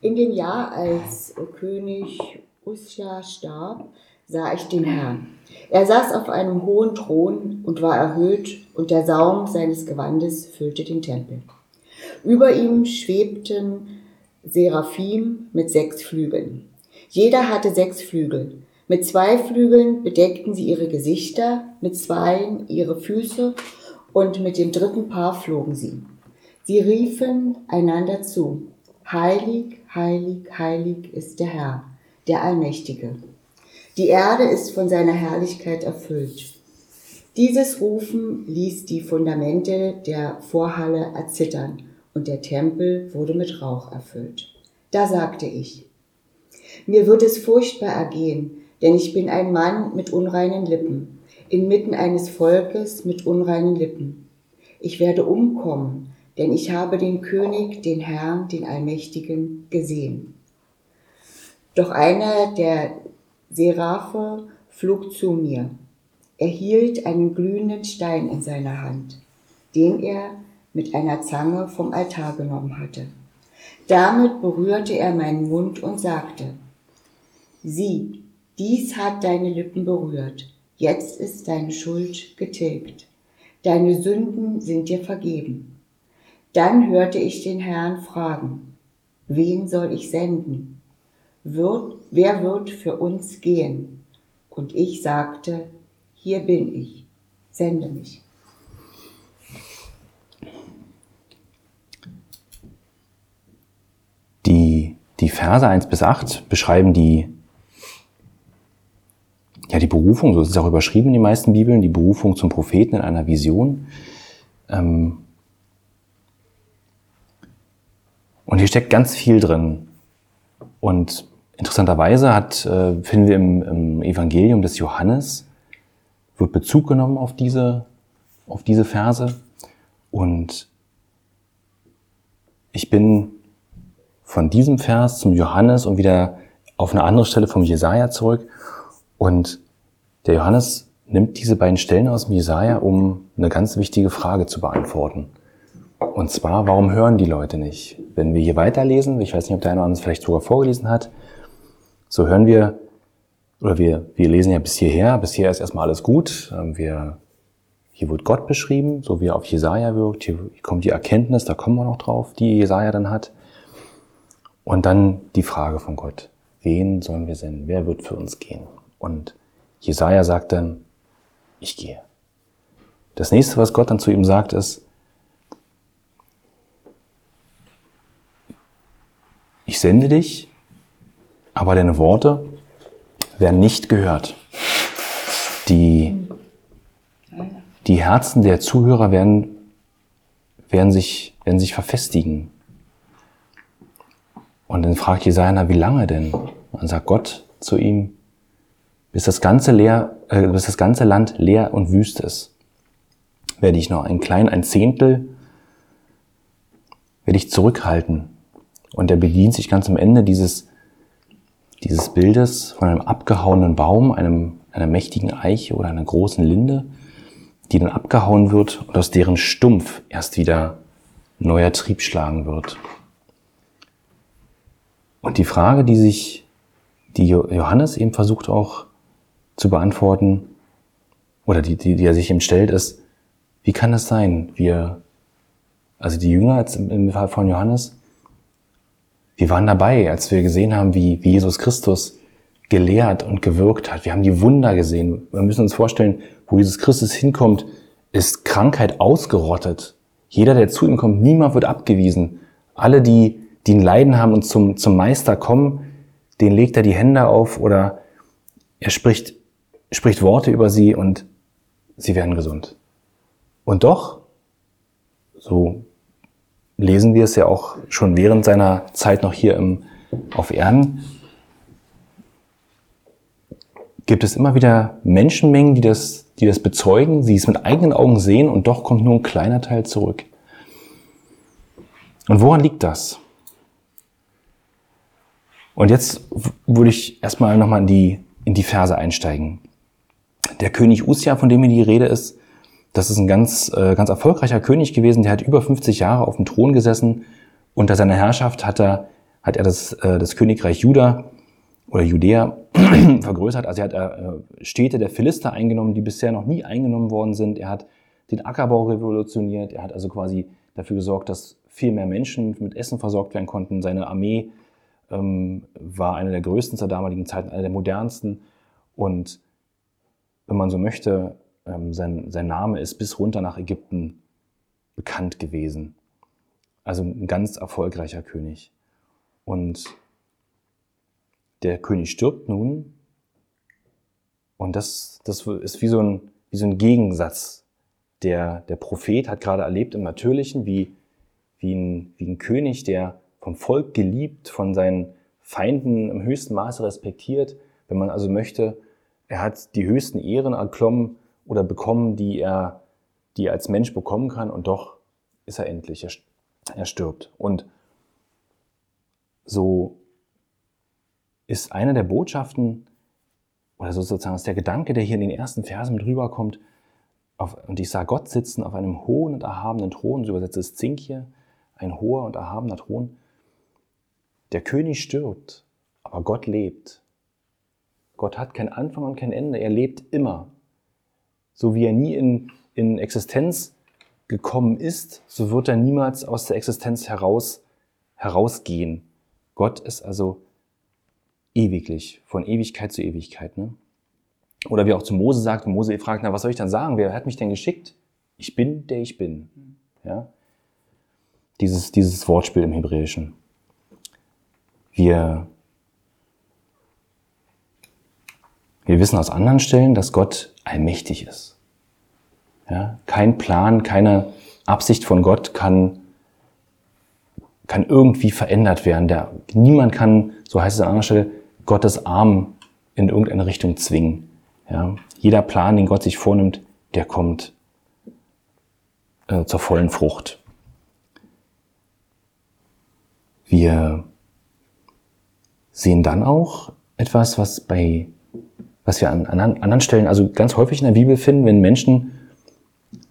In dem Jahr, als König Usja starb, sah ich den Herrn. Er saß auf einem hohen Thron und war erhöht, und der Saum seines Gewandes füllte den Tempel. Über ihm schwebten Seraphim mit sechs Flügeln. Jeder hatte sechs Flügel. Mit zwei Flügeln bedeckten sie ihre Gesichter, mit zweien ihre Füße und mit dem dritten Paar flogen sie. Sie riefen einander zu. Heilig, heilig, heilig ist der Herr, der Allmächtige. Die Erde ist von seiner Herrlichkeit erfüllt. Dieses Rufen ließ die Fundamente der Vorhalle erzittern und der Tempel wurde mit Rauch erfüllt. Da sagte ich, mir wird es furchtbar ergehen, denn ich bin ein Mann mit unreinen Lippen, inmitten eines Volkes mit unreinen Lippen. Ich werde umkommen, denn ich habe den König, den Herrn, den Allmächtigen gesehen. Doch einer der Seraphe flog zu mir. Er hielt einen glühenden Stein in seiner Hand, den er mit einer Zange vom Altar genommen hatte. Damit berührte er meinen Mund und sagte, Sieh, dies hat deine Lippen berührt, jetzt ist deine Schuld getilgt, deine Sünden sind dir vergeben. Dann hörte ich den Herrn fragen, wen soll ich senden? Wird, wer wird für uns gehen? Und ich sagte, hier bin ich, sende mich. Die, die Verse 1 bis 8 beschreiben die, ja, die Berufung, so ist es auch überschrieben in den meisten Bibeln, die Berufung zum Propheten in einer Vision. Ähm, Und hier steckt ganz viel drin. Und interessanterweise hat, äh, finden wir im, im Evangelium des Johannes, wird Bezug genommen auf diese, auf diese Verse. Und ich bin von diesem Vers zum Johannes und wieder auf eine andere Stelle vom Jesaja zurück. Und der Johannes nimmt diese beiden Stellen aus dem Jesaja, um eine ganz wichtige Frage zu beantworten. Und zwar, warum hören die Leute nicht? Wenn wir hier weiterlesen, ich weiß nicht, ob der eine oder andere es vielleicht sogar vorgelesen hat, so hören wir, oder wir, wir lesen ja bis hierher, bis hier ist erstmal alles gut. Ähm, wir, hier wird Gott beschrieben, so wie er auf Jesaja wirkt. Hier kommt die Erkenntnis, da kommen wir noch drauf, die Jesaja dann hat. Und dann die Frage von Gott. Wen sollen wir senden? Wer wird für uns gehen? Und Jesaja sagt dann, ich gehe. Das nächste, was Gott dann zu ihm sagt, ist, ich sende dich, aber deine Worte werden nicht gehört. Die, die Herzen der Zuhörer werden, werden, sich, werden sich verfestigen. Und dann fragt Jesaja, wie lange denn? Und dann sagt Gott zu ihm, bis das ganze, leer, äh, bis das ganze Land leer und wüst ist, werde ich noch ein klein, ein Zehntel, werde ich zurückhalten und er bedient sich ganz am Ende dieses, dieses Bildes von einem abgehauenen Baum, einem, einer mächtigen Eiche oder einer großen Linde, die dann abgehauen wird und aus deren Stumpf erst wieder neuer Trieb schlagen wird. Und die Frage, die sich, die Johannes eben versucht auch zu beantworten, oder die, die, die er sich eben stellt, ist, wie kann es sein? Wir, also die Jünger jetzt im Fall von Johannes, wir waren dabei, als wir gesehen haben, wie, wie Jesus Christus gelehrt und gewirkt hat. Wir haben die Wunder gesehen. Wir müssen uns vorstellen, wo Jesus Christus hinkommt, ist Krankheit ausgerottet. Jeder, der zu ihm kommt, niemand wird abgewiesen. Alle, die, die ein Leiden haben und zum, zum Meister kommen, den legt er die Hände auf oder er spricht, spricht Worte über sie und sie werden gesund. Und doch, so lesen wir es ja auch schon während seiner Zeit noch hier im, auf Erden, gibt es immer wieder Menschenmengen, die das, die das bezeugen, sie es mit eigenen Augen sehen und doch kommt nur ein kleiner Teil zurück. Und woran liegt das? Und jetzt würde ich erstmal nochmal in die, in die Verse einsteigen. Der König Usja, von dem hier die Rede ist, das ist ein ganz, äh, ganz erfolgreicher König gewesen, der hat über 50 Jahre auf dem Thron gesessen. Unter seiner Herrschaft hat er, hat er das, äh, das Königreich Juda oder Judäa vergrößert. Also er hat äh, Städte der Philister eingenommen, die bisher noch nie eingenommen worden sind. Er hat den Ackerbau revolutioniert. Er hat also quasi dafür gesorgt, dass viel mehr Menschen mit Essen versorgt werden konnten. Seine Armee ähm, war eine der größten zur damaligen Zeit, eine der modernsten. Und wenn man so möchte, ähm, sein, sein Name ist bis runter nach Ägypten bekannt gewesen. Also ein ganz erfolgreicher König. Und der König stirbt nun. Und das, das ist wie so, ein, wie so ein Gegensatz. Der, der Prophet hat gerade erlebt im Natürlichen, wie, wie, ein, wie ein König, der vom Volk geliebt, von seinen Feinden im höchsten Maße respektiert, wenn man also möchte, er hat die höchsten Ehren erklommen oder bekommen, die er, die er als Mensch bekommen kann und doch ist er endlich, er, er stirbt. Und so ist eine der Botschaften oder sozusagen ist der Gedanke, der hier in den ersten Versen mit rüberkommt, auf, und ich sah Gott sitzen auf einem hohen und erhabenen Thron, so übersetzt es Zink hier, ein hoher und erhabener Thron. Der König stirbt, aber Gott lebt. Gott hat kein Anfang und kein Ende, er lebt immer. So wie er nie in, in Existenz gekommen ist, so wird er niemals aus der Existenz heraus, herausgehen. Gott ist also ewiglich, von Ewigkeit zu Ewigkeit. Ne? Oder wie auch zu Mose sagt, Mose fragt, na, was soll ich dann sagen? Wer hat mich denn geschickt? Ich bin, der ich bin. Ja? Dieses, dieses Wortspiel im Hebräischen. Wir, wir wissen aus anderen Stellen, dass Gott allmächtig ist. Ja? Kein Plan, keine Absicht von Gott kann kann irgendwie verändert werden. Der, niemand kann, so heißt es an anderer Stelle, Gottes Arm in irgendeine Richtung zwingen. Ja, jeder Plan, den Gott sich vornimmt, der kommt äh, zur vollen Frucht. Wir sehen dann auch etwas, was bei, was wir an, an anderen Stellen, also ganz häufig in der Bibel finden, wenn Menschen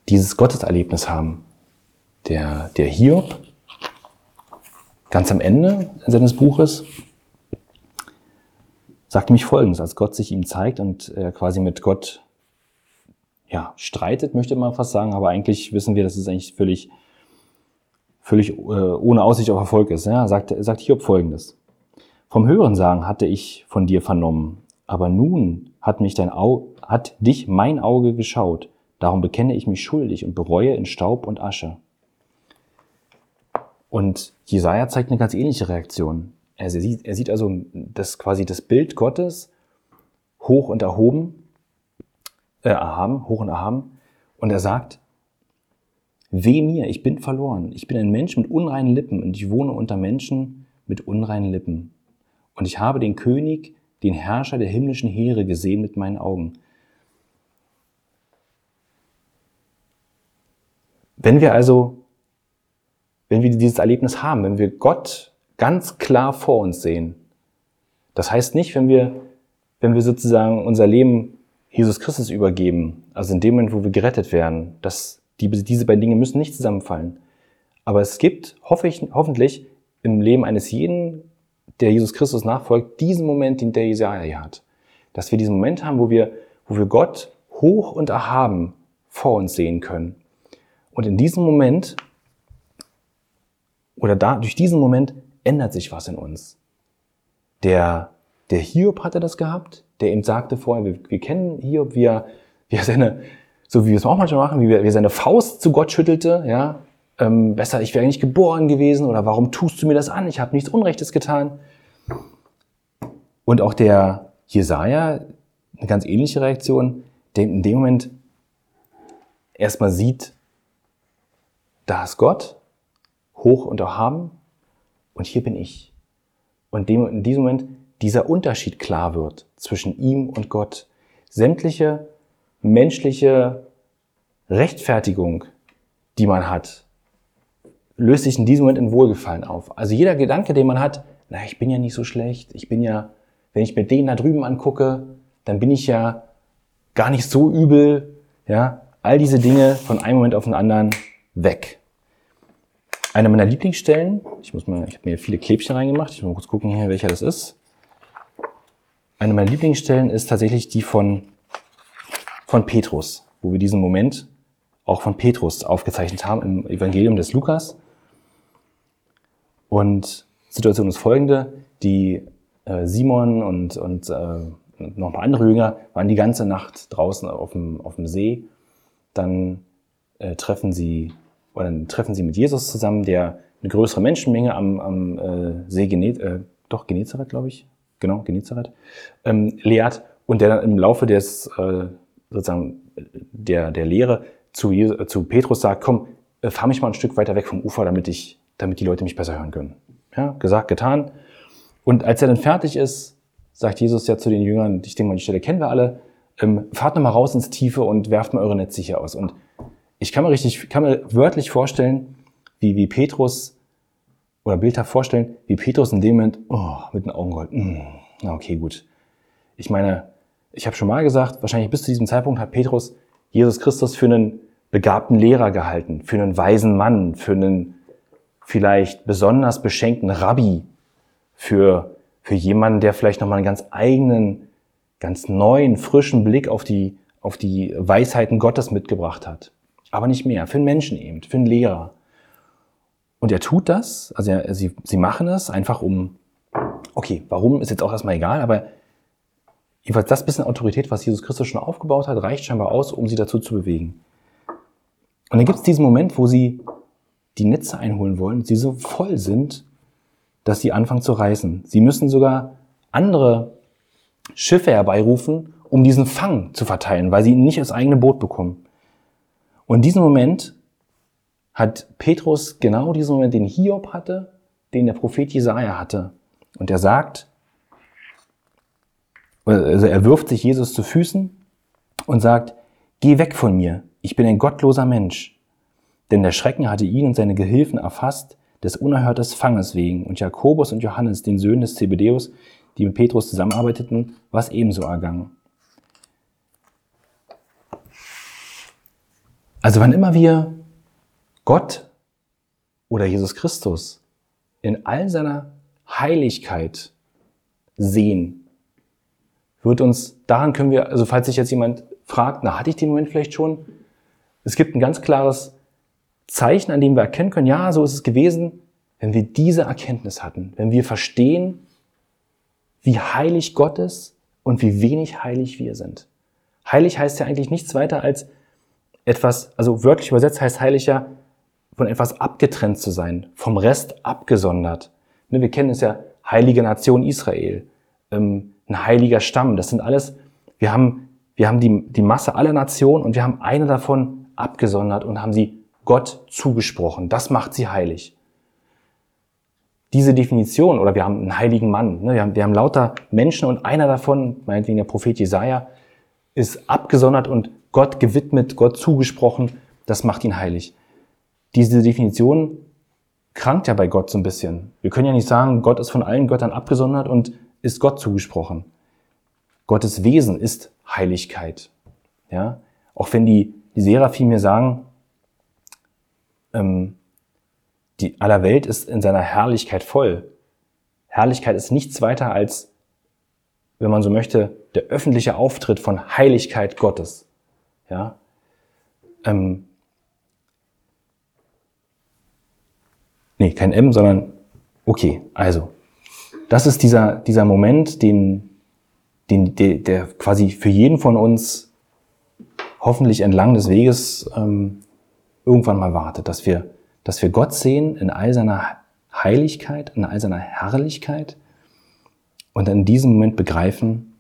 dieses Gotteserlebnis haben. Der, der Hiob, ganz am Ende seines Buches, sagt mich Folgendes, als Gott sich ihm zeigt und er quasi mit Gott ja, streitet, möchte man fast sagen, aber eigentlich wissen wir, dass es eigentlich völlig, völlig äh, ohne Aussicht auf Erfolg ist. Ja, sagt, sagt Hiob Folgendes. Vom Hörensagen hatte ich von dir vernommen, aber nun hat, mich dein Au hat dich mein Auge geschaut. Darum bekenne ich mich schuldig und bereue in Staub und Asche. Und Jesaja zeigt eine ganz ähnliche Reaktion. Er sieht, er sieht also das quasi das Bild Gottes hoch und erhoben, äh, erhaben, hoch und erhaben. Und er sagt, weh mir, ich bin verloren. Ich bin ein Mensch mit unreinen Lippen und ich wohne unter Menschen mit unreinen Lippen. Und ich habe den König, den Herrscher der himmlischen Heere gesehen mit meinen Augen. Wenn wir also, wenn wir dieses Erlebnis haben, wenn wir Gott ganz klar vor uns sehen. Das heißt nicht, wenn wir, wenn wir sozusagen unser Leben Jesus Christus übergeben, also in dem Moment, wo wir gerettet werden, dass die, diese beiden Dinge müssen nicht zusammenfallen. Aber es gibt, hoffe ich, hoffentlich, im Leben eines jeden, der Jesus Christus nachfolgt, diesen Moment, den der Jesaja hat. Dass wir diesen Moment haben, wo wir, wo wir Gott hoch und erhaben vor uns sehen können. Und in diesem Moment, oder da, durch diesen Moment ändert sich was in uns. Der, der Hiob hatte das gehabt, der ihm sagte vorher, wir, wir kennen Hiob, wie er, wie er seine, so wie wir es auch manchmal machen, wie er, wie er seine Faust zu Gott schüttelte, ja, ähm, besser, ich wäre nicht geboren gewesen oder warum tust du mir das an? Ich habe nichts Unrechtes getan. Und auch der Jesaja, eine ganz ähnliche Reaktion, der in dem Moment erstmal sieht, da ist Gott, hoch und erhaben, und hier bin ich. Und in diesem Moment dieser Unterschied klar wird zwischen ihm und Gott. Sämtliche menschliche Rechtfertigung, die man hat, löst sich in diesem Moment in Wohlgefallen auf. Also jeder Gedanke, den man hat, na, ich bin ja nicht so schlecht, ich bin ja, wenn ich mir den da drüben angucke, dann bin ich ja gar nicht so übel, ja, all diese Dinge von einem Moment auf den anderen weg. eine meiner Lieblingsstellen, ich muss mal, ich habe mir viele Klebchen reingemacht, ich muss mal kurz gucken hier, welcher das ist. Eine meiner Lieblingsstellen ist tatsächlich die von, von Petrus, wo wir diesen Moment auch von Petrus aufgezeichnet haben im Evangelium des Lukas. Und Situation ist folgende, die äh, Simon und, und äh, noch ein paar andere Jünger waren die ganze Nacht draußen auf dem, auf dem See. Dann äh, treffen sie oder dann treffen sie mit Jesus zusammen, der eine größere Menschenmenge am, am äh, See Genet, äh, doch Genezareth, glaube ich, genau Genezareth, ähm, lehrt und der dann im Laufe des äh, sozusagen der der Lehre zu, Jesus, zu Petrus sagt, komm, äh, fahr mich mal ein Stück weiter weg vom Ufer, damit ich, damit die Leute mich besser hören können. Ja, gesagt, getan. Und als er dann fertig ist, sagt Jesus ja zu den Jüngern, ich denke mal, die Stelle kennen wir alle, ähm, fahrt nochmal raus ins Tiefe und werft mal eure Netze hier aus. Und ich kann mir richtig, kann mir wörtlich vorstellen, wie, wie Petrus, oder bildhaft vorstellen, wie Petrus in dem Moment, oh, mit den Augen rollt. Mm, okay, gut. Ich meine, ich habe schon mal gesagt, wahrscheinlich bis zu diesem Zeitpunkt hat Petrus Jesus Christus für einen begabten Lehrer gehalten, für einen weisen Mann, für einen vielleicht besonders beschenkten Rabbi, für, für jemanden, der vielleicht nochmal einen ganz eigenen, ganz neuen, frischen Blick auf die, auf die Weisheiten Gottes mitgebracht hat aber nicht mehr. Für einen Menschen eben, für einen Lehrer. Und er tut das, also er, sie, sie machen es einfach um, okay, warum ist jetzt auch erstmal egal, aber jedenfalls das bisschen Autorität, was Jesus Christus schon aufgebaut hat, reicht scheinbar aus, um sie dazu zu bewegen. Und dann gibt es diesen Moment, wo sie die Netze einholen wollen, sie so voll sind, dass sie anfangen zu reißen. Sie müssen sogar andere Schiffe herbeirufen, um diesen Fang zu verteilen, weil sie ihn nicht ins eigene Boot bekommen. Und in diesem Moment hat Petrus genau diesen Moment, den Hiob hatte, den der Prophet Jesaja hatte. Und er sagt, also er wirft sich Jesus zu Füßen und sagt, geh weg von mir, ich bin ein gottloser Mensch. Denn der Schrecken hatte ihn und seine Gehilfen erfasst, des unerhörtes Fanges wegen. Und Jakobus und Johannes, den Söhnen des Zebedeus, die mit Petrus zusammenarbeiteten, was ebenso ergangen. Also wann immer wir Gott oder Jesus Christus in all seiner Heiligkeit sehen, wird uns, daran können wir, also falls sich jetzt jemand fragt, na, hatte ich den Moment vielleicht schon? Es gibt ein ganz klares Zeichen, an dem wir erkennen können, ja, so ist es gewesen, wenn wir diese Erkenntnis hatten, wenn wir verstehen, wie heilig Gott ist und wie wenig heilig wir sind. Heilig heißt ja eigentlich nichts weiter als etwas, also wörtlich übersetzt heißt heilig ja, von etwas abgetrennt zu sein, vom Rest abgesondert. Ne, wir kennen es ja, heilige Nation Israel, ähm, ein heiliger Stamm, das sind alles, wir haben, wir haben die, die Masse aller Nationen und wir haben eine davon abgesondert und haben sie Gott zugesprochen. Das macht sie heilig. Diese Definition, oder wir haben einen heiligen Mann, ne, wir, haben, wir haben lauter Menschen und einer davon, meinetwegen der Prophet Jesaja, ist abgesondert und Gott gewidmet, Gott zugesprochen, das macht ihn heilig. Diese Definition krankt ja bei Gott so ein bisschen. Wir können ja nicht sagen, Gott ist von allen Göttern abgesondert und ist Gott zugesprochen. Gottes Wesen ist Heiligkeit. Ja? Auch wenn die, die Seraphim mir sagen, ähm, die aller Welt ist in seiner Herrlichkeit voll. Herrlichkeit ist nichts weiter als, wenn man so möchte, der öffentliche Auftritt von Heiligkeit Gottes. Ja? Ähm, nee, kein M, sondern okay, also. Das ist dieser, dieser Moment, den, den, der, der quasi für jeden von uns hoffentlich entlang des Weges ähm, irgendwann mal wartet, dass wir, dass wir Gott sehen in all seiner Heiligkeit, in all seiner Herrlichkeit und in diesem Moment begreifen,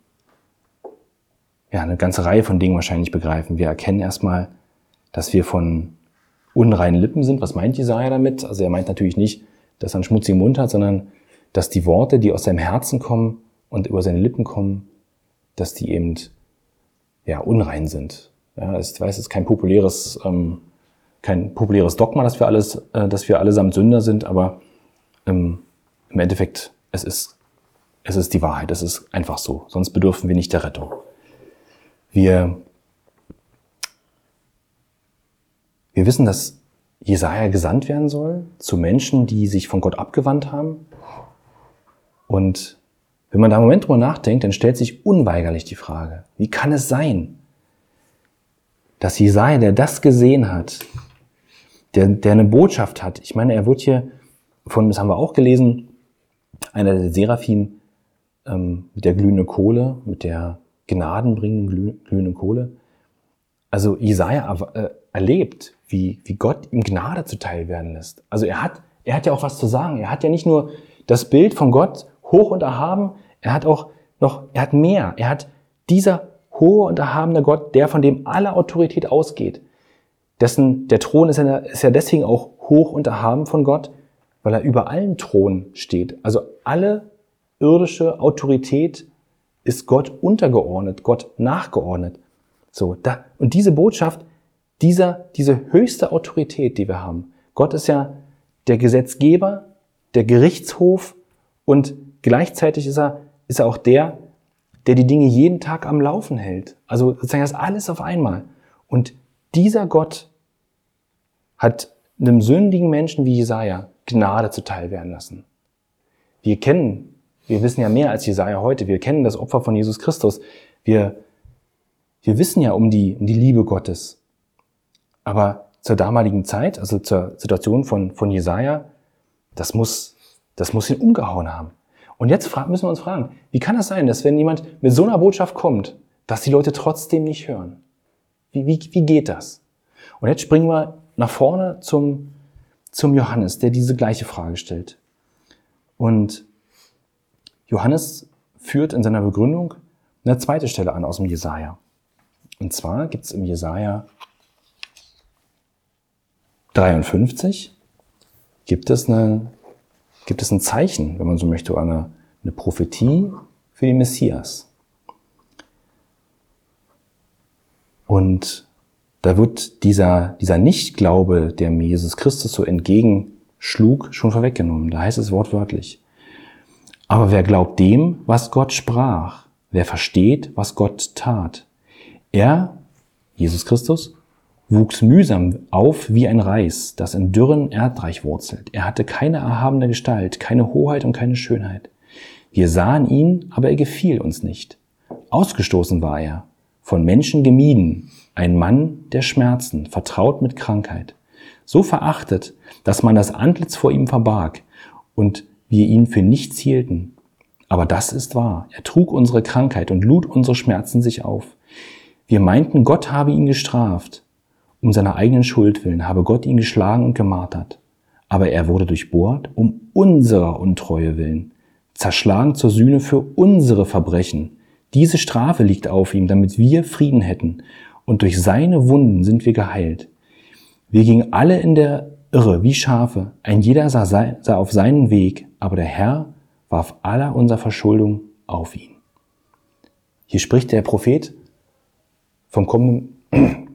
ja, eine ganze Reihe von Dingen wahrscheinlich begreifen. Wir erkennen erstmal, dass wir von unreinen Lippen sind. Was meint Jesaja damit? Also er meint natürlich nicht, dass er einen schmutzigen Mund hat, sondern dass die Worte, die aus seinem Herzen kommen und über seine Lippen kommen, dass die eben ja unrein sind. Ja, ich weiß, es ist kein populäres, ähm, kein populäres Dogma, dass wir alles, äh, dass wir allesamt Sünder sind, aber ähm, im Endeffekt es ist es ist die Wahrheit. Es ist einfach so. Sonst bedürfen wir nicht der Rettung. Wir, wir wissen, dass Jesaja gesandt werden soll zu Menschen, die sich von Gott abgewandt haben. Und wenn man da einen Moment drüber nachdenkt, dann stellt sich unweigerlich die Frage, wie kann es sein, dass Jesaja, der das gesehen hat, der, der eine Botschaft hat, ich meine, er wird hier von, das haben wir auch gelesen, einer der Seraphim ähm, mit der glühenden Kohle, mit der gnadenbringenden glühenden Kohle. Also Jesaja äh, erlebt, wie, wie Gott ihm Gnade zuteil werden lässt. Also er hat, er hat ja auch was zu sagen. Er hat ja nicht nur das Bild von Gott hoch und erhaben, er hat auch noch, er hat mehr. Er hat dieser hohe und erhabene Gott, der von dem alle Autorität ausgeht. Dessen, der Thron ist ja, ist ja deswegen auch hoch und erhaben von Gott, weil er über allen Thronen steht. Also alle irdische Autorität ist Gott untergeordnet, Gott nachgeordnet. So, da, und diese Botschaft, dieser, diese höchste Autorität, die wir haben. Gott ist ja der Gesetzgeber, der Gerichtshof und gleichzeitig ist er, ist er auch der, der die Dinge jeden Tag am Laufen hält. Also sozusagen das alles auf einmal. Und dieser Gott hat einem sündigen Menschen wie Jesaja Gnade zuteil werden lassen. Wir kennen, wir wissen ja mehr als Jesaja heute. Wir kennen das Opfer von Jesus Christus. Wir, wir wissen ja um die, um die Liebe Gottes. Aber zur damaligen Zeit, also zur Situation von, von Jesaja, das muss, das muss ihn umgehauen haben. Und jetzt müssen wir uns fragen, wie kann das sein, dass wenn jemand mit so einer Botschaft kommt, dass die Leute trotzdem nicht hören? Wie, wie, wie geht das? Und jetzt springen wir nach vorne zum, zum Johannes, der diese gleiche Frage stellt. Und Johannes führt in seiner Begründung eine zweite Stelle an aus dem Jesaja. Und zwar gibt es im Jesaja 53 gibt es, eine, gibt es ein Zeichen, wenn man so möchte, eine, eine Prophetie für den Messias. Und da wird dieser, dieser Nichtglaube, der mir Jesus Christus so entgegenschlug, schon vorweggenommen. Da heißt es wortwörtlich. Aber wer glaubt dem, was Gott sprach? Wer versteht, was Gott tat? Er, Jesus Christus, wuchs mühsam auf wie ein Reis, das in dürren Erdreich wurzelt. Er hatte keine erhabene Gestalt, keine Hoheit und keine Schönheit. Wir sahen ihn, aber er gefiel uns nicht. Ausgestoßen war er, von Menschen gemieden, ein Mann der Schmerzen, vertraut mit Krankheit. So verachtet, dass man das Antlitz vor ihm verbarg und wir ihn für nichts hielten. Aber das ist wahr. Er trug unsere Krankheit und lud unsere Schmerzen sich auf. Wir meinten, Gott habe ihn gestraft, um seiner eigenen Schuld willen habe Gott ihn geschlagen und gemartert. Aber er wurde durchbohrt um unserer Untreue willen, zerschlagen zur Sühne für unsere Verbrechen. Diese Strafe liegt auf ihm, damit wir Frieden hätten, und durch seine Wunden sind wir geheilt. Wir gingen alle in der Irre wie Schafe, ein jeder sah, sah auf seinen Weg, aber der Herr warf aller unserer Verschuldung auf ihn. Hier spricht der Prophet vom kommenden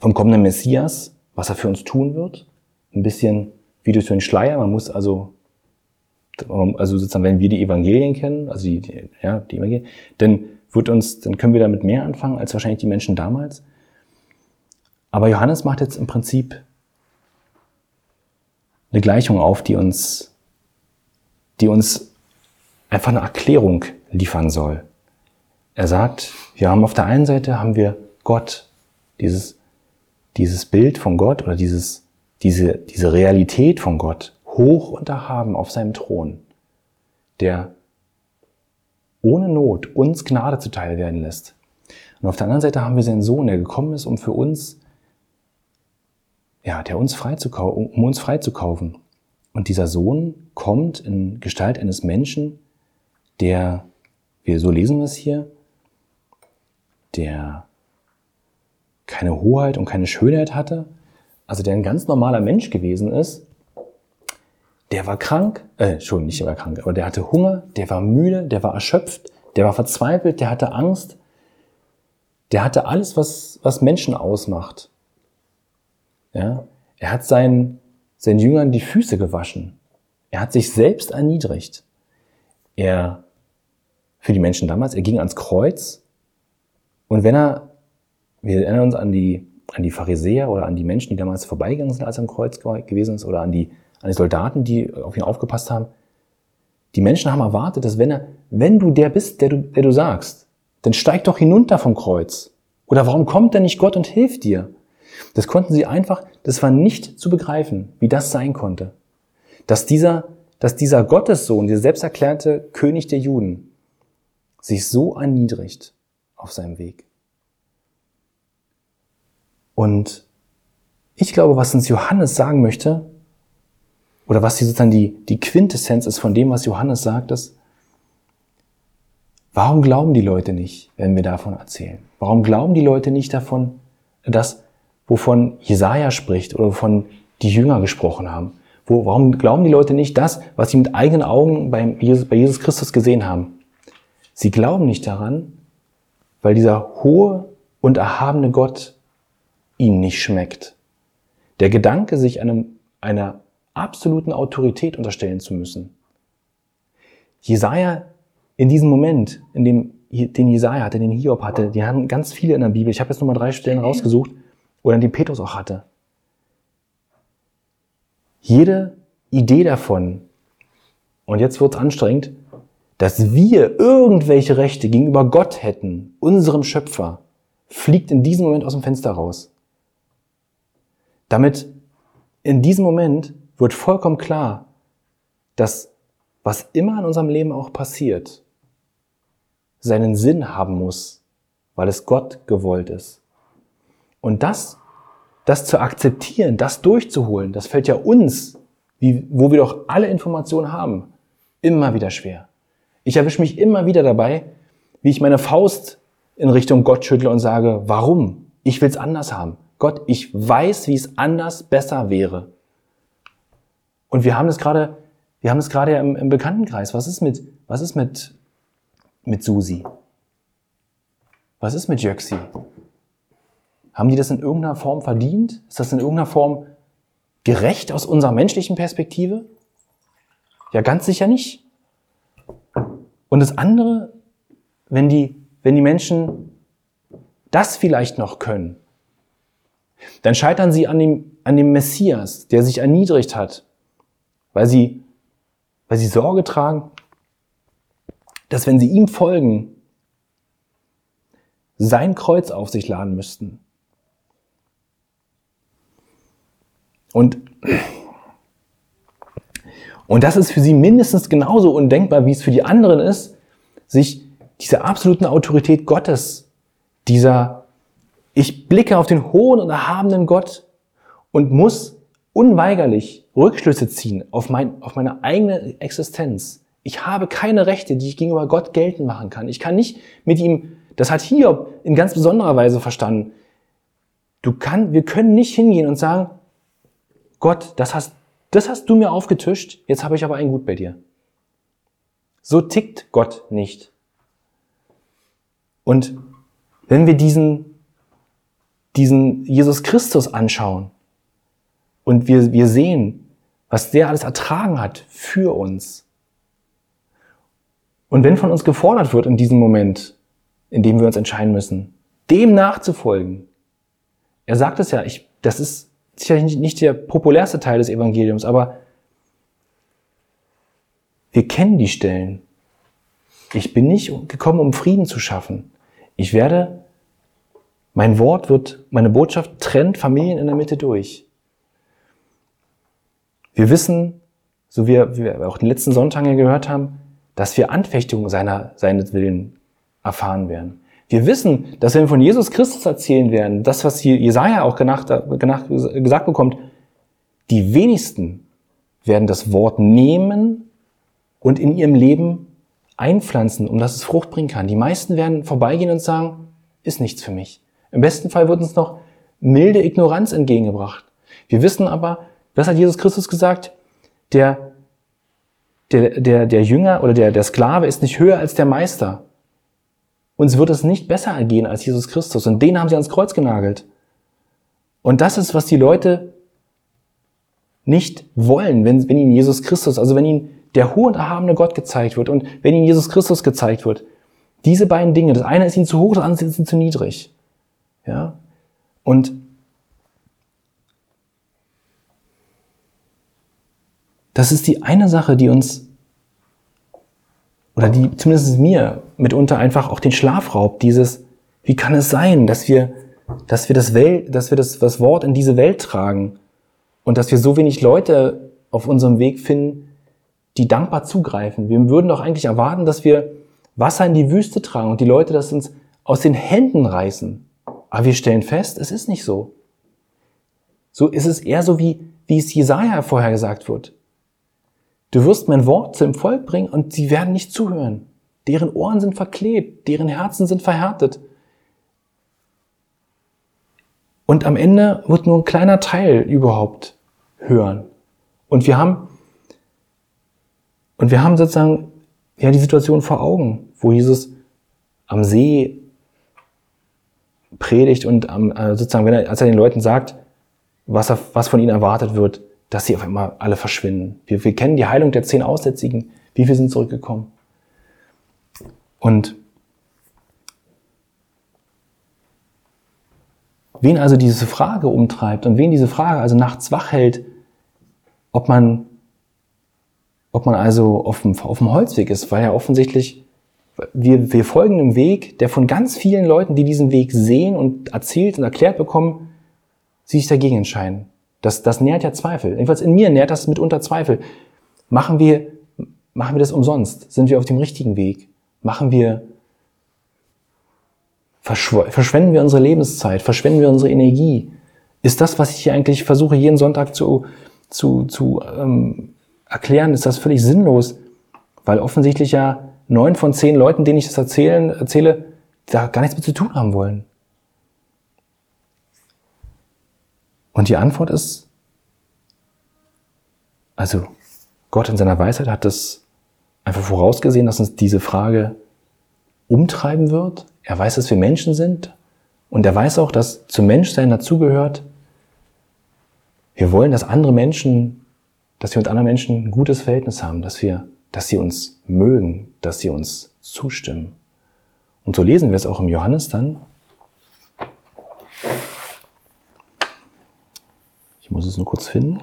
vom kommenden Messias, was er für uns tun wird. Ein bisschen wie durch so einen Schleier. Man muss also, also sozusagen, wenn wir die Evangelien kennen, also die, ja, die Evangelien, dann wird uns, dann können wir damit mehr anfangen als wahrscheinlich die Menschen damals. Aber Johannes macht jetzt im Prinzip eine Gleichung auf, die uns, die uns einfach eine Erklärung liefern soll. Er sagt, wir haben auf der einen Seite haben wir Gott, dieses dieses Bild von Gott oder dieses, diese, diese Realität von Gott hoch und erhaben auf seinem Thron, der ohne Not uns Gnade zuteil werden lässt. Und auf der anderen Seite haben wir seinen Sohn, der gekommen ist, um für uns, ja, der uns freizukaufen, um uns freizukaufen. Und dieser Sohn kommt in Gestalt eines Menschen, der, wir so lesen wir es hier, der keine Hoheit und keine Schönheit hatte, also der ein ganz normaler Mensch gewesen ist, der war krank, äh, schon nicht, der war krank, aber der hatte Hunger, der war müde, der war erschöpft, der war verzweifelt, der hatte Angst, der hatte alles, was, was Menschen ausmacht. Ja? Er hat seinen, seinen Jüngern die Füße gewaschen. Er hat sich selbst erniedrigt. Er, für die Menschen damals, er ging ans Kreuz und wenn er wir erinnern uns an die, an die Pharisäer oder an die Menschen, die damals vorbeigegangen sind, als er am Kreuz gewesen ist, oder an die, an die Soldaten, die auf ihn aufgepasst haben. Die Menschen haben erwartet, dass wenn er, wenn du der bist, der du, der du sagst, dann steig doch hinunter vom Kreuz. Oder warum kommt denn nicht Gott und hilft dir? Das konnten sie einfach, das war nicht zu begreifen, wie das sein konnte. Dass dieser, dass dieser Gottessohn, dieser selbsterklärte König der Juden, sich so erniedrigt auf seinem Weg. Und ich glaube, was uns Johannes sagen möchte, oder was hier sozusagen die, die Quintessenz ist von dem, was Johannes sagt, ist, warum glauben die Leute nicht, wenn wir davon erzählen? Warum glauben die Leute nicht davon, dass, wovon Jesaja spricht oder wovon die Jünger gesprochen haben? Wo, warum glauben die Leute nicht das, was sie mit eigenen Augen bei Jesus, bei Jesus Christus gesehen haben? Sie glauben nicht daran, weil dieser hohe und erhabene Gott ihnen nicht schmeckt. Der Gedanke, sich einem, einer absoluten Autorität unterstellen zu müssen. Jesaja, in diesem Moment, in dem, den Jesaja hatte, den Hiob hatte, die haben ganz viele in der Bibel. Ich habe jetzt nochmal drei Stellen rausgesucht, oder den Petrus auch hatte. Jede Idee davon, und jetzt wird's anstrengend, dass wir irgendwelche Rechte gegenüber Gott hätten, unserem Schöpfer, fliegt in diesem Moment aus dem Fenster raus. Damit in diesem Moment wird vollkommen klar, dass was immer in unserem Leben auch passiert, seinen Sinn haben muss, weil es Gott gewollt ist. Und das, das zu akzeptieren, das durchzuholen, das fällt ja uns, wie, wo wir doch alle Informationen haben, immer wieder schwer. Ich erwische mich immer wieder dabei, wie ich meine Faust in Richtung Gott schüttle und sage, warum? Ich will es anders haben. Gott, ich weiß, wie es anders besser wäre. Und wir haben es gerade, wir haben es gerade im, im Bekanntenkreis. Was ist mit, was ist mit, mit Susi? Was ist mit Jöxi? Haben die das in irgendeiner Form verdient? Ist das in irgendeiner Form gerecht aus unserer menschlichen Perspektive? Ja, ganz sicher nicht. Und das andere, wenn die, wenn die Menschen das vielleicht noch können, dann scheitern sie an dem, an dem Messias, der sich erniedrigt hat, weil sie, weil sie Sorge tragen, dass wenn sie ihm folgen, sein Kreuz auf sich laden müssten. Und, und das ist für sie mindestens genauso undenkbar, wie es für die anderen ist, sich dieser absoluten Autorität Gottes, dieser, ich blicke auf den hohen und erhabenen Gott und muss unweigerlich Rückschlüsse ziehen auf, mein, auf meine eigene Existenz. Ich habe keine Rechte, die ich gegenüber Gott geltend machen kann. Ich kann nicht mit ihm, das hat Hiob in ganz besonderer Weise verstanden. Du kann, wir können nicht hingehen und sagen, Gott, das hast, das hast du mir aufgetischt, jetzt habe ich aber ein Gut bei dir. So tickt Gott nicht. Und wenn wir diesen, diesen Jesus Christus anschauen, und wir, wir sehen, was der alles ertragen hat für uns. Und wenn von uns gefordert wird in diesem Moment, in dem wir uns entscheiden müssen, dem nachzufolgen, er sagt es ja, ich, das ist sicherlich nicht der populärste Teil des Evangeliums, aber wir kennen die Stellen. Ich bin nicht gekommen, um Frieden zu schaffen. Ich werde, mein Wort wird, meine Botschaft trennt Familien in der Mitte durch. Wir wissen, so wie wir auch den letzten Sonntag gehört haben, dass wir Anfechtungen seiner, seines Willen erfahren werden. Wir wissen, dass wir von Jesus Christus erzählen werden, das, was hier Jesaja auch genacht, genacht, gesagt bekommt, die wenigsten werden das Wort nehmen und in ihrem Leben einpflanzen, um dass es Frucht bringen kann. Die meisten werden vorbeigehen und sagen, ist nichts für mich. Im besten Fall wird uns noch milde Ignoranz entgegengebracht. Wir wissen aber, was hat Jesus Christus gesagt? Der, der, der, der Jünger oder der, der Sklave ist nicht höher als der Meister. Uns wird es nicht besser ergehen als Jesus Christus. Und den haben sie ans Kreuz genagelt. Und das ist, was die Leute nicht wollen, wenn, wenn ihnen Jesus Christus, also wenn ihnen der hohe und erhabene Gott gezeigt wird und wenn ihnen Jesus Christus gezeigt wird. Diese beiden Dinge, das eine ist ihnen zu hoch, das andere ist ihnen zu niedrig. Ja? Und das ist die eine Sache, die uns, oder die zumindest mir mitunter einfach auch den Schlaf raubt, dieses, wie kann es sein, dass wir, dass wir das Welt, dass wir das, das Wort in diese Welt tragen und dass wir so wenig Leute auf unserem Weg finden, die dankbar zugreifen. Wir würden doch eigentlich erwarten, dass wir Wasser in die Wüste tragen und die Leute das uns aus den Händen reißen. Aber wir stellen fest, es ist nicht so. So ist es eher so, wie, wie es Jesaja vorher gesagt wird. Du wirst mein Wort zum Volk bringen und sie werden nicht zuhören. Deren Ohren sind verklebt, deren Herzen sind verhärtet. Und am Ende wird nur ein kleiner Teil überhaupt hören. Und wir haben, und wir haben sozusagen ja die Situation vor Augen, wo Jesus am See predigt und am, äh, sozusagen, wenn er, als er den Leuten sagt, was, er, was von ihnen erwartet wird, dass sie auf einmal alle verschwinden. Wir, wir kennen die Heilung der zehn Aussätzigen. Wie viele sind zurückgekommen? Und wen also diese Frage umtreibt und wen diese Frage also nachts wach hält, ob man, ob man also auf dem, auf dem Holzweg ist, weil ja offensichtlich wir, wir folgen einem Weg, der von ganz vielen Leuten, die diesen Weg sehen und erzählt und erklärt bekommen, sich dagegen entscheiden. Das, das nährt ja Zweifel. Jedenfalls in mir nährt das mitunter Zweifel. Machen wir, machen wir das umsonst? Sind wir auf dem richtigen Weg? Machen wir, verschwenden wir unsere Lebenszeit? Verschwenden wir unsere Energie? Ist das, was ich hier eigentlich versuche, jeden Sonntag zu, zu, zu ähm, erklären, ist das völlig sinnlos? Weil offensichtlich ja neun von zehn Leuten, denen ich das erzählen, erzähle, da gar nichts mit zu tun haben wollen. Und die Antwort ist, also Gott in seiner Weisheit hat das einfach vorausgesehen, dass uns diese Frage umtreiben wird. Er weiß, dass wir Menschen sind und er weiß auch, dass zum Menschsein dazugehört, wir wollen, dass andere Menschen, dass wir mit anderen Menschen ein gutes Verhältnis haben, dass wir, dass sie uns mögen, dass sie uns zustimmen. Und so lesen wir es auch im Johannes dann, Ich muss es nur kurz finden.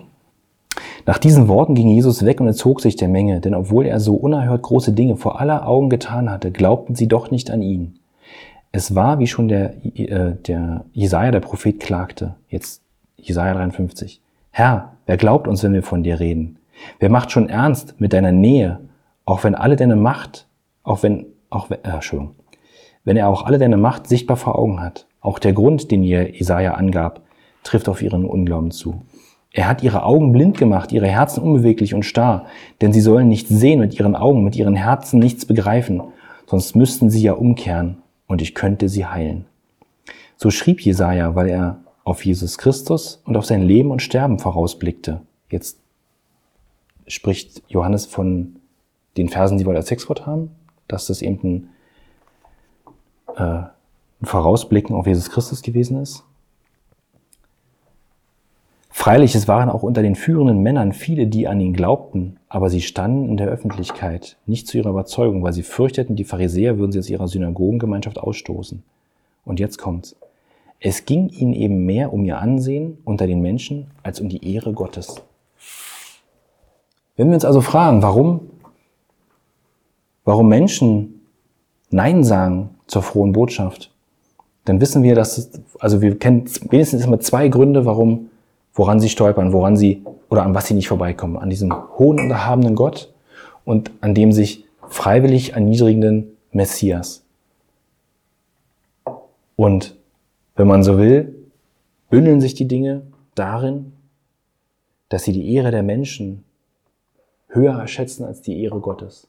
Nach diesen Worten ging Jesus weg und entzog sich der Menge, denn obwohl er so unerhört große Dinge vor aller Augen getan hatte, glaubten sie doch nicht an ihn. Es war, wie schon der, äh, der Jesaja, der Prophet, klagte. Jetzt Jesaja 53. Herr, wer glaubt uns, wenn wir von dir reden? Wer macht schon ernst mit deiner Nähe, auch wenn alle deine Macht, auch wenn, auch, äh, Entschuldigung, wenn er auch alle deine Macht sichtbar vor Augen hat? Auch der Grund, den ihr Jesaja angab, trifft auf ihren Unglauben zu. Er hat ihre Augen blind gemacht, ihre Herzen unbeweglich und starr, denn sie sollen nichts sehen mit ihren Augen, mit ihren Herzen nichts begreifen, sonst müssten sie ja umkehren und ich könnte sie heilen. So schrieb Jesaja, weil er auf Jesus Christus und auf sein Leben und Sterben vorausblickte. Jetzt spricht Johannes von den Versen, die wir als Sexwort haben, dass das eben ein, äh, ein Vorausblicken auf Jesus Christus gewesen ist. Freilich, es waren auch unter den führenden Männern viele, die an ihn glaubten, aber sie standen in der Öffentlichkeit, nicht zu ihrer Überzeugung, weil sie fürchteten, die Pharisäer würden sie aus ihrer Synagogengemeinschaft ausstoßen. Und jetzt kommt's. Es ging ihnen eben mehr um ihr Ansehen unter den Menschen als um die Ehre Gottes. Wenn wir uns also fragen, warum, warum Menschen Nein sagen zur frohen Botschaft, dann wissen wir, dass, also wir kennen wenigstens immer zwei Gründe, warum woran sie stolpern, woran sie oder an was sie nicht vorbeikommen. An diesem hohen und erhabenen Gott und an dem sich freiwillig erniedrigenden Messias. Und wenn man so will, bündeln sich die Dinge darin, dass sie die Ehre der Menschen höher schätzen als die Ehre Gottes.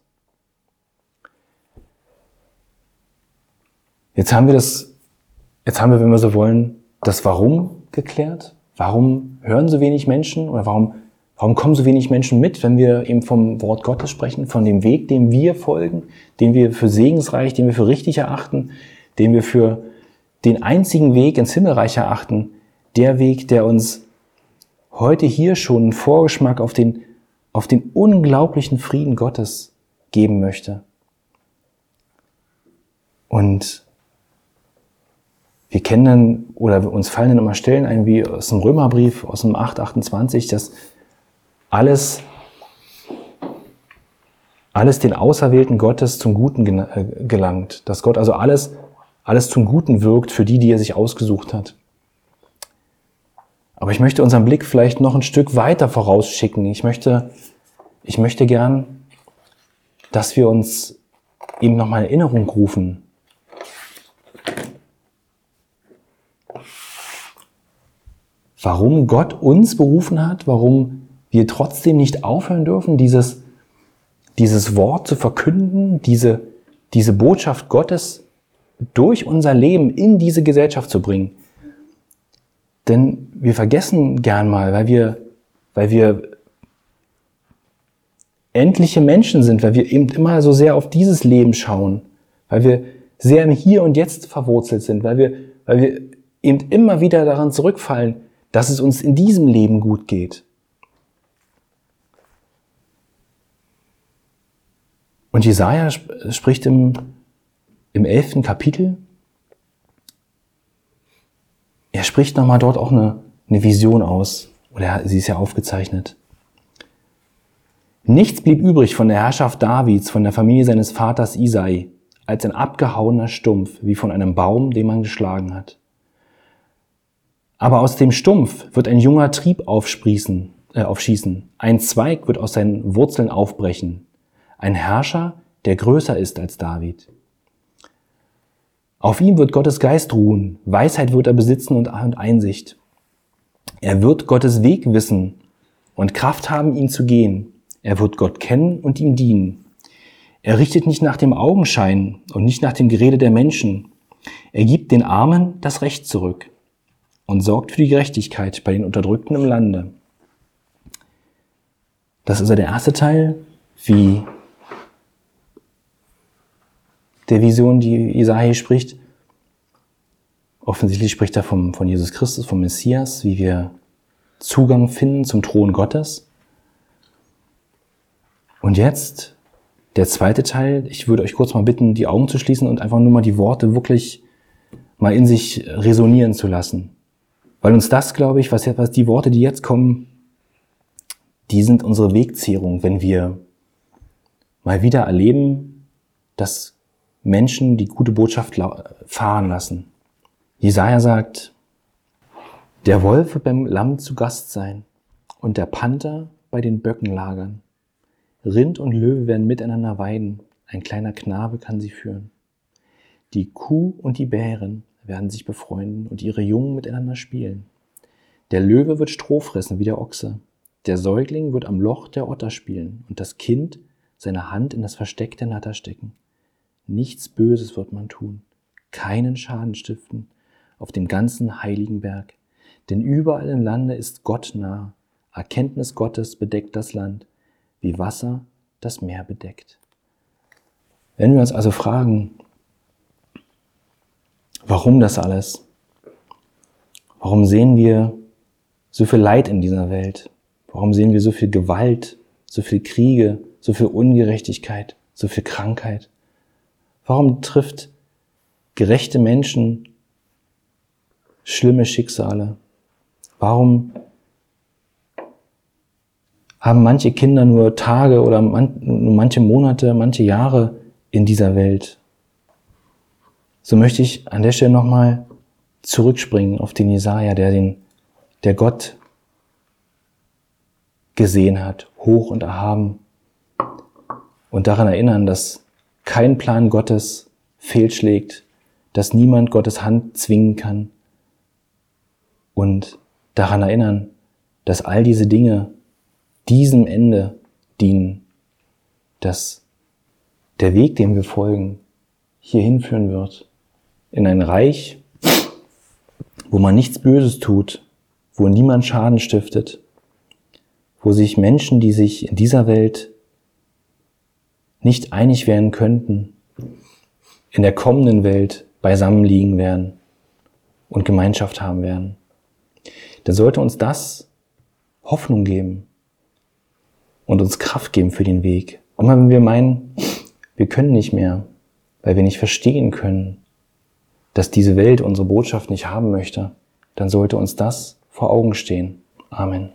Jetzt haben wir das, jetzt haben wir, wenn wir so wollen, das Warum geklärt. Warum hören so wenig Menschen oder warum, warum kommen so wenig Menschen mit, wenn wir eben vom Wort Gottes sprechen, von dem Weg, dem wir folgen, den wir für segensreich, den wir für richtig erachten, den wir für den einzigen Weg ins Himmelreich erachten, der Weg, der uns heute hier schon einen Vorgeschmack auf den, auf den unglaublichen Frieden Gottes geben möchte. Und wir kennen dann, oder uns fallen dann immer Stellen ein, wie aus dem Römerbrief, aus dem 828, dass alles alles den Auserwählten Gottes zum Guten äh, gelangt, dass Gott also alles, alles zum Guten wirkt für die, die er sich ausgesucht hat. Aber ich möchte unseren Blick vielleicht noch ein Stück weiter vorausschicken. Ich möchte, ich möchte gern, dass wir uns eben nochmal in Erinnerung rufen. Warum Gott uns berufen hat, warum wir trotzdem nicht aufhören dürfen, dieses, dieses Wort zu verkünden, diese, diese Botschaft Gottes durch unser Leben in diese Gesellschaft zu bringen. Denn wir vergessen gern mal, weil wir, weil wir endliche Menschen sind, weil wir eben immer so sehr auf dieses Leben schauen, weil wir sehr im Hier und Jetzt verwurzelt sind, weil wir, weil wir eben immer wieder daran zurückfallen, dass es uns in diesem Leben gut geht. Und Jesaja spricht im, im elften Kapitel, er spricht nochmal dort auch eine, eine Vision aus, oder sie ist ja aufgezeichnet. Nichts blieb übrig von der Herrschaft Davids, von der Familie seines Vaters Isai, als ein abgehauener Stumpf, wie von einem Baum, den man geschlagen hat. Aber aus dem Stumpf wird ein junger Trieb aufsprießen, äh, aufschießen. Ein Zweig wird aus seinen Wurzeln aufbrechen. Ein Herrscher, der größer ist als David. Auf ihm wird Gottes Geist ruhen, Weisheit wird er besitzen und Einsicht. Er wird Gottes Weg wissen und Kraft haben, ihn zu gehen. Er wird Gott kennen und ihm dienen. Er richtet nicht nach dem Augenschein und nicht nach dem Gerede der Menschen. Er gibt den Armen das Recht zurück und sorgt für die Gerechtigkeit bei den Unterdrückten im Lande. Das ist also der erste Teil, wie der Vision, die Isaiah spricht. Offensichtlich spricht er vom, von Jesus Christus, vom Messias, wie wir Zugang finden zum Thron Gottes. Und jetzt der zweite Teil. Ich würde euch kurz mal bitten, die Augen zu schließen und einfach nur mal die Worte wirklich mal in sich resonieren zu lassen. Weil uns das, glaube ich, was, was die Worte, die jetzt kommen, die sind unsere Wegzehrung, wenn wir mal wieder erleben, dass Menschen die gute Botschaft fahren lassen. Jesaja sagt, der Wolf wird beim Lamm zu Gast sein und der Panther bei den Böcken lagern. Rind und Löwe werden miteinander weiden, ein kleiner Knabe kann sie führen. Die Kuh und die Bären werden sich befreunden und ihre Jungen miteinander spielen. Der Löwe wird Stroh fressen wie der Ochse. Der Säugling wird am Loch der Otter spielen und das Kind seine Hand in das Versteck der Natter stecken. Nichts Böses wird man tun, keinen Schaden stiften auf dem ganzen heiligen Berg. Denn überall im Lande ist Gott nah. Erkenntnis Gottes bedeckt das Land, wie Wasser das Meer bedeckt. Wenn wir uns also fragen, warum das alles? Warum sehen wir so viel Leid in dieser Welt? Warum sehen wir so viel Gewalt, so viel Kriege, so viel Ungerechtigkeit, so viel Krankheit? Warum trifft gerechte Menschen schlimme Schicksale? Warum haben manche Kinder nur Tage oder manche Monate, manche Jahre in dieser Welt? So möchte ich an der Stelle nochmal zurückspringen auf den Jesaja, der den, der Gott gesehen hat, hoch und erhaben. Und daran erinnern, dass kein Plan Gottes fehlschlägt, dass niemand Gottes Hand zwingen kann. Und daran erinnern, dass all diese Dinge diesem Ende dienen, dass der Weg, dem wir folgen, hier hinführen wird, in ein Reich, wo man nichts Böses tut, wo niemand Schaden stiftet, wo sich Menschen, die sich in dieser Welt nicht einig werden könnten, in der kommenden Welt beisammen liegen werden und Gemeinschaft haben werden, dann sollte uns das Hoffnung geben und uns Kraft geben für den Weg. Immer wenn wir meinen, wir können nicht mehr, weil wir nicht verstehen können, dass diese Welt unsere Botschaft nicht haben möchte, dann sollte uns das vor Augen stehen. Amen.